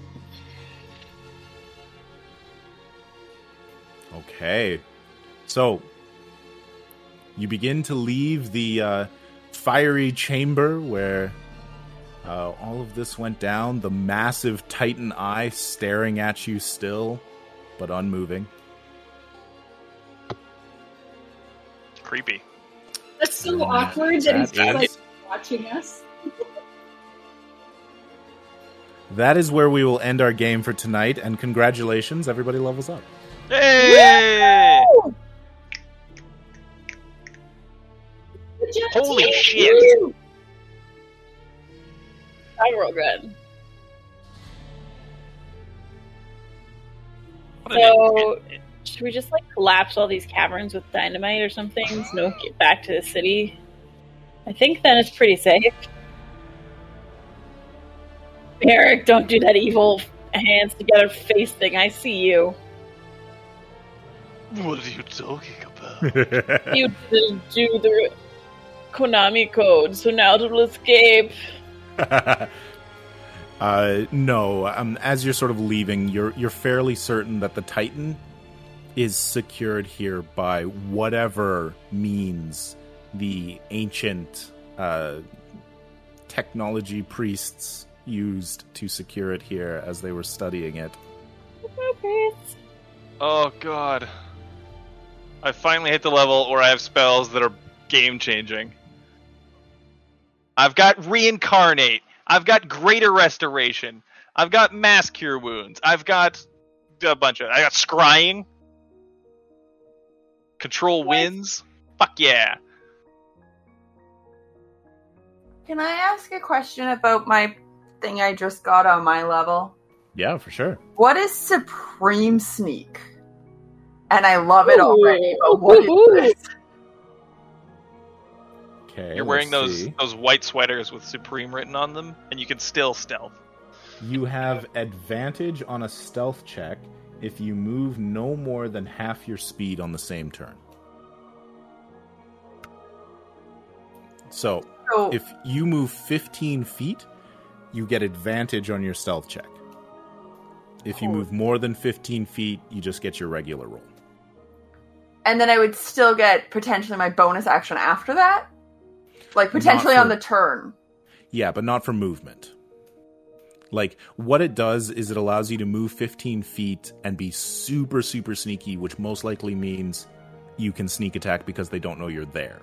Okay. So, you begin to leave the uh, fiery chamber where uh, all of this went down, the massive Titan eye staring at you still, but unmoving. Creepy. That's so awkward that he's That just like watching us. That is where we will end our game for tonight. And congratulations, everybody levels up. Hey! Good Holy team. shit. Woo! I roll good. So- Should we just like collapse all these caverns with dynamite or something? So no get back to the city. I think then it's pretty safe. Eric, don't do that evil hands together face thing. I see you. What are you talking about? You didn't do the Konami code, so now it'll escape. uh, no, um, as you're sort of leaving, you're you're fairly certain that the Titan is secured here by whatever means the ancient uh, technology priests used to secure it here as they were studying it. Oh god. I finally hit the level where I have spells that are game changing. I've got reincarnate. I've got greater restoration. I've got mass cure wounds. I've got a bunch of. I got scrying. Control winds. Fuck yeah. Can I ask a question about my thing I just got on my level? Yeah, for sure. What is Supreme Sneak? And I love it Ooh. already, but what is Ooh. this? Okay, You're wearing those see. those white sweaters with Supreme written on them, and you can still stealth. You have advantage on a stealth check if you move no more than half your speed on the same turn. So, So, if you move 15 feet, you get advantage on your stealth check. If you move more than 15 feet, you just get your regular roll. and then I would still get potentially my bonus action after that? Like potentially Not on the turn. Yeah, but not for movement. Like, what it does is it allows you to move 15 feet and be super, super sneaky, which most likely means you can sneak attack because they don't know you're there.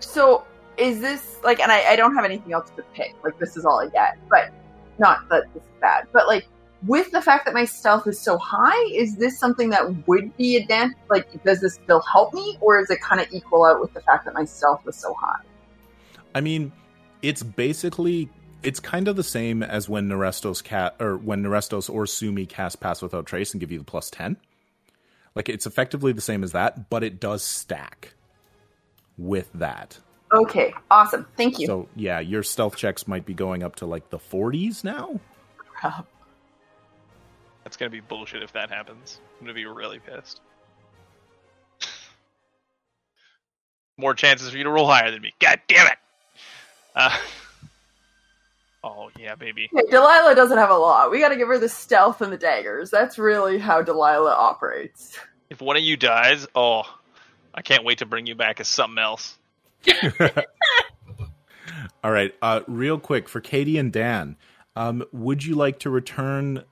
So is this like and I, I don't have anything else to pick. Like this is all I get. But not that this is bad. But like with the fact that my stealth is so high, is this something that would be advantage like does this still help me or is it kind of equal out with the fact that my stealth was so high? I mean, it's basically it's kind of the same as when Nerestos cat or when Nerestos or Sumi cast Pass Without Trace and give you the plus ten. Like it's effectively the same as that, but it does stack with that. Okay, awesome. Thank you. So yeah, your stealth checks might be going up to like the forties now. That's gonna be bullshit if that happens. I'm gonna be really pissed. More chances for you to roll higher than me. God damn it! Uh, oh yeah, baby. Okay, Delilah doesn't have a lot. We got to give her the stealth and the daggers. That's really how Delilah operates. If one of you dies, oh, I can't wait to bring you back as something else. All right, uh, real quick for Katie and Dan, um, would you like to return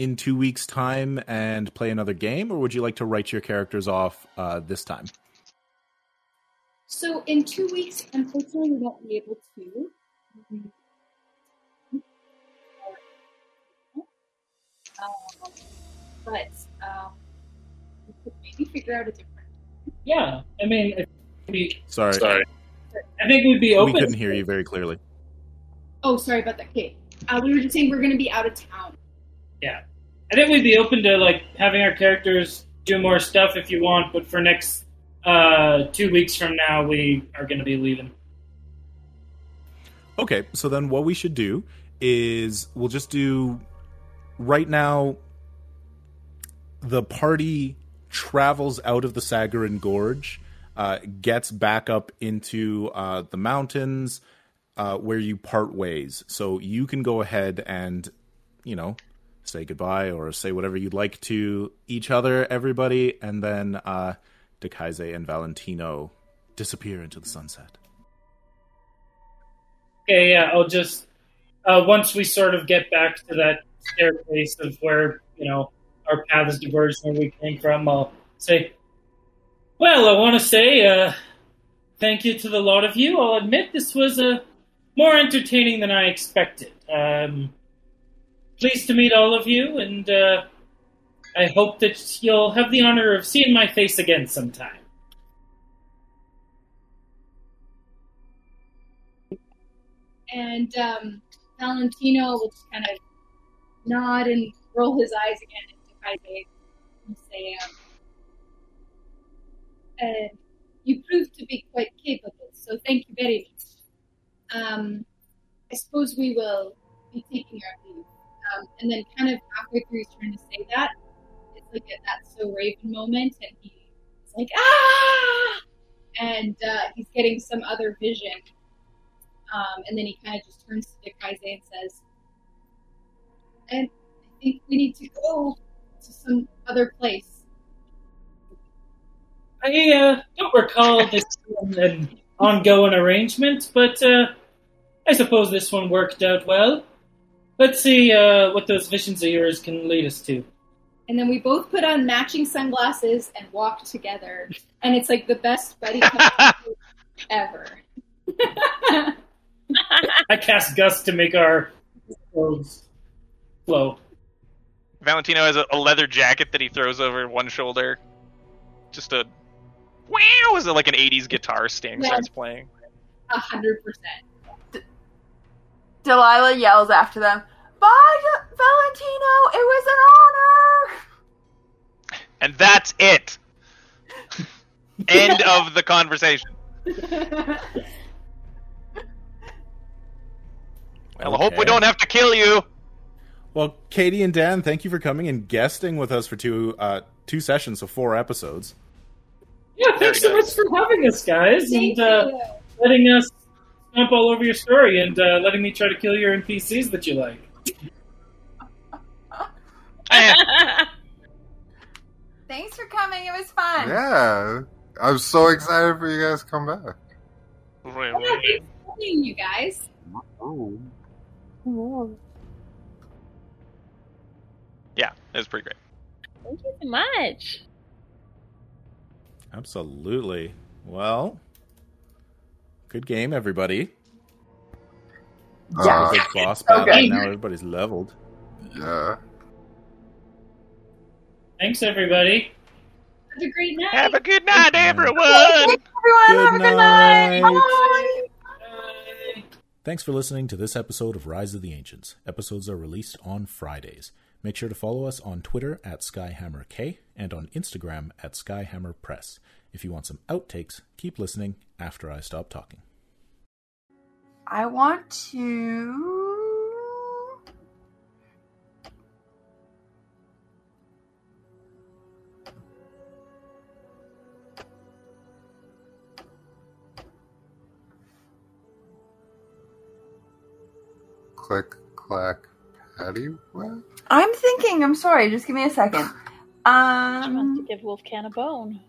in two weeks' time and play another game, or would you like to write your characters off uh, this time? So in two weeks, unfortunately, we won't be able to. Um, but um, we could maybe figure out a different. Yeah, I mean, if we, Sorry, I think we'd be open. we open. couldn't hear you very clearly. Oh, sorry about that, Kate. Uh, we were just saying we're going to be out of town. Yeah, I think we'd be open to like having our characters do more stuff if you want. But for next uh, two weeks from now, we are going to be leaving. Okay, so then what we should do is we'll just do right now. The party travels out of the Sagarin Gorge, uh, gets back up into uh, the mountains uh, where you part ways. So you can go ahead and, you know, say goodbye or say whatever you'd like to each other, everybody, and then uh, Dekaise and Valentino disappear into the sunset. Okay, yeah, I'll just uh, once we sort of get back to that staircase of where you know our paths diverged where we came from, I'll say, Well, I want to say uh, thank you to the lot of you. I'll admit this was uh, more entertaining than I expected. Um, pleased to meet all of you, and uh, I hope that you'll have the honor of seeing my face again sometime. And um, Valentino will just kind of nod and roll his eyes again and say, um, uh, you proved to be quite capable, so thank you very much. Um, I suppose we will be taking our leave. Um, and then, kind of halfway through, he's trying to say that. It's like a that's so Raven moment, and he's like, ah! And uh, he's getting some other vision. Um, and then he kind of just turns to Kaise and says, and I think we need to go to some other place. I uh, don't recall this an ongoing arrangement, but uh, I suppose this one worked out well. Let's see uh, what those visions of yours can lead us to. And then we both put on matching sunglasses and walk together, and it's like the best buddy ever. I cast Gust to make our clothes flow. Valentino has a, a leather jacket that he throws over one shoulder. Just a wow! Is it like an '80s guitar Sting Yeah. starts playing? A hundred percent. Delilah yells after them, Bye, Valentino! It was an honor! And that's it. End of the conversation. Well, I hope we don't have to kill you. Well, Katie and Dan, thank you for coming and guesting with us for two uh, two sessions, so four episodes. Yeah, thanks so much for having us, guys, Thank and uh, letting us stomp all over your story and uh, letting me try to kill your NPCs that you like. Thanks for coming, it was fun. Yeah. I'm so excited for you guys to come back. Yeah, thanks for seeing you guys. yeah, it was pretty great. Thank you so much. Absolutely. Well, good game, everybody. Uh, Big boss so battle. good. Now everybody's leveled. yeah. Thanks, everybody. Have a great night. Have a good night, everyone. Thanks, everyone. Have a good night. night. Bye. Bye. Thanks for listening to this episode of Rise of the Ancients. Episodes are released on Fridays. Make sure to follow us on Twitter at SkyhammerK and on Instagram at SkyhammerPress. If you want some outtakes, keep listening after I stop talking. I want to. Click, clack, patty. What? I'm thinking. I'm sorry. Just give me a second. Um, She wants to Um, give Wolfcan a bone.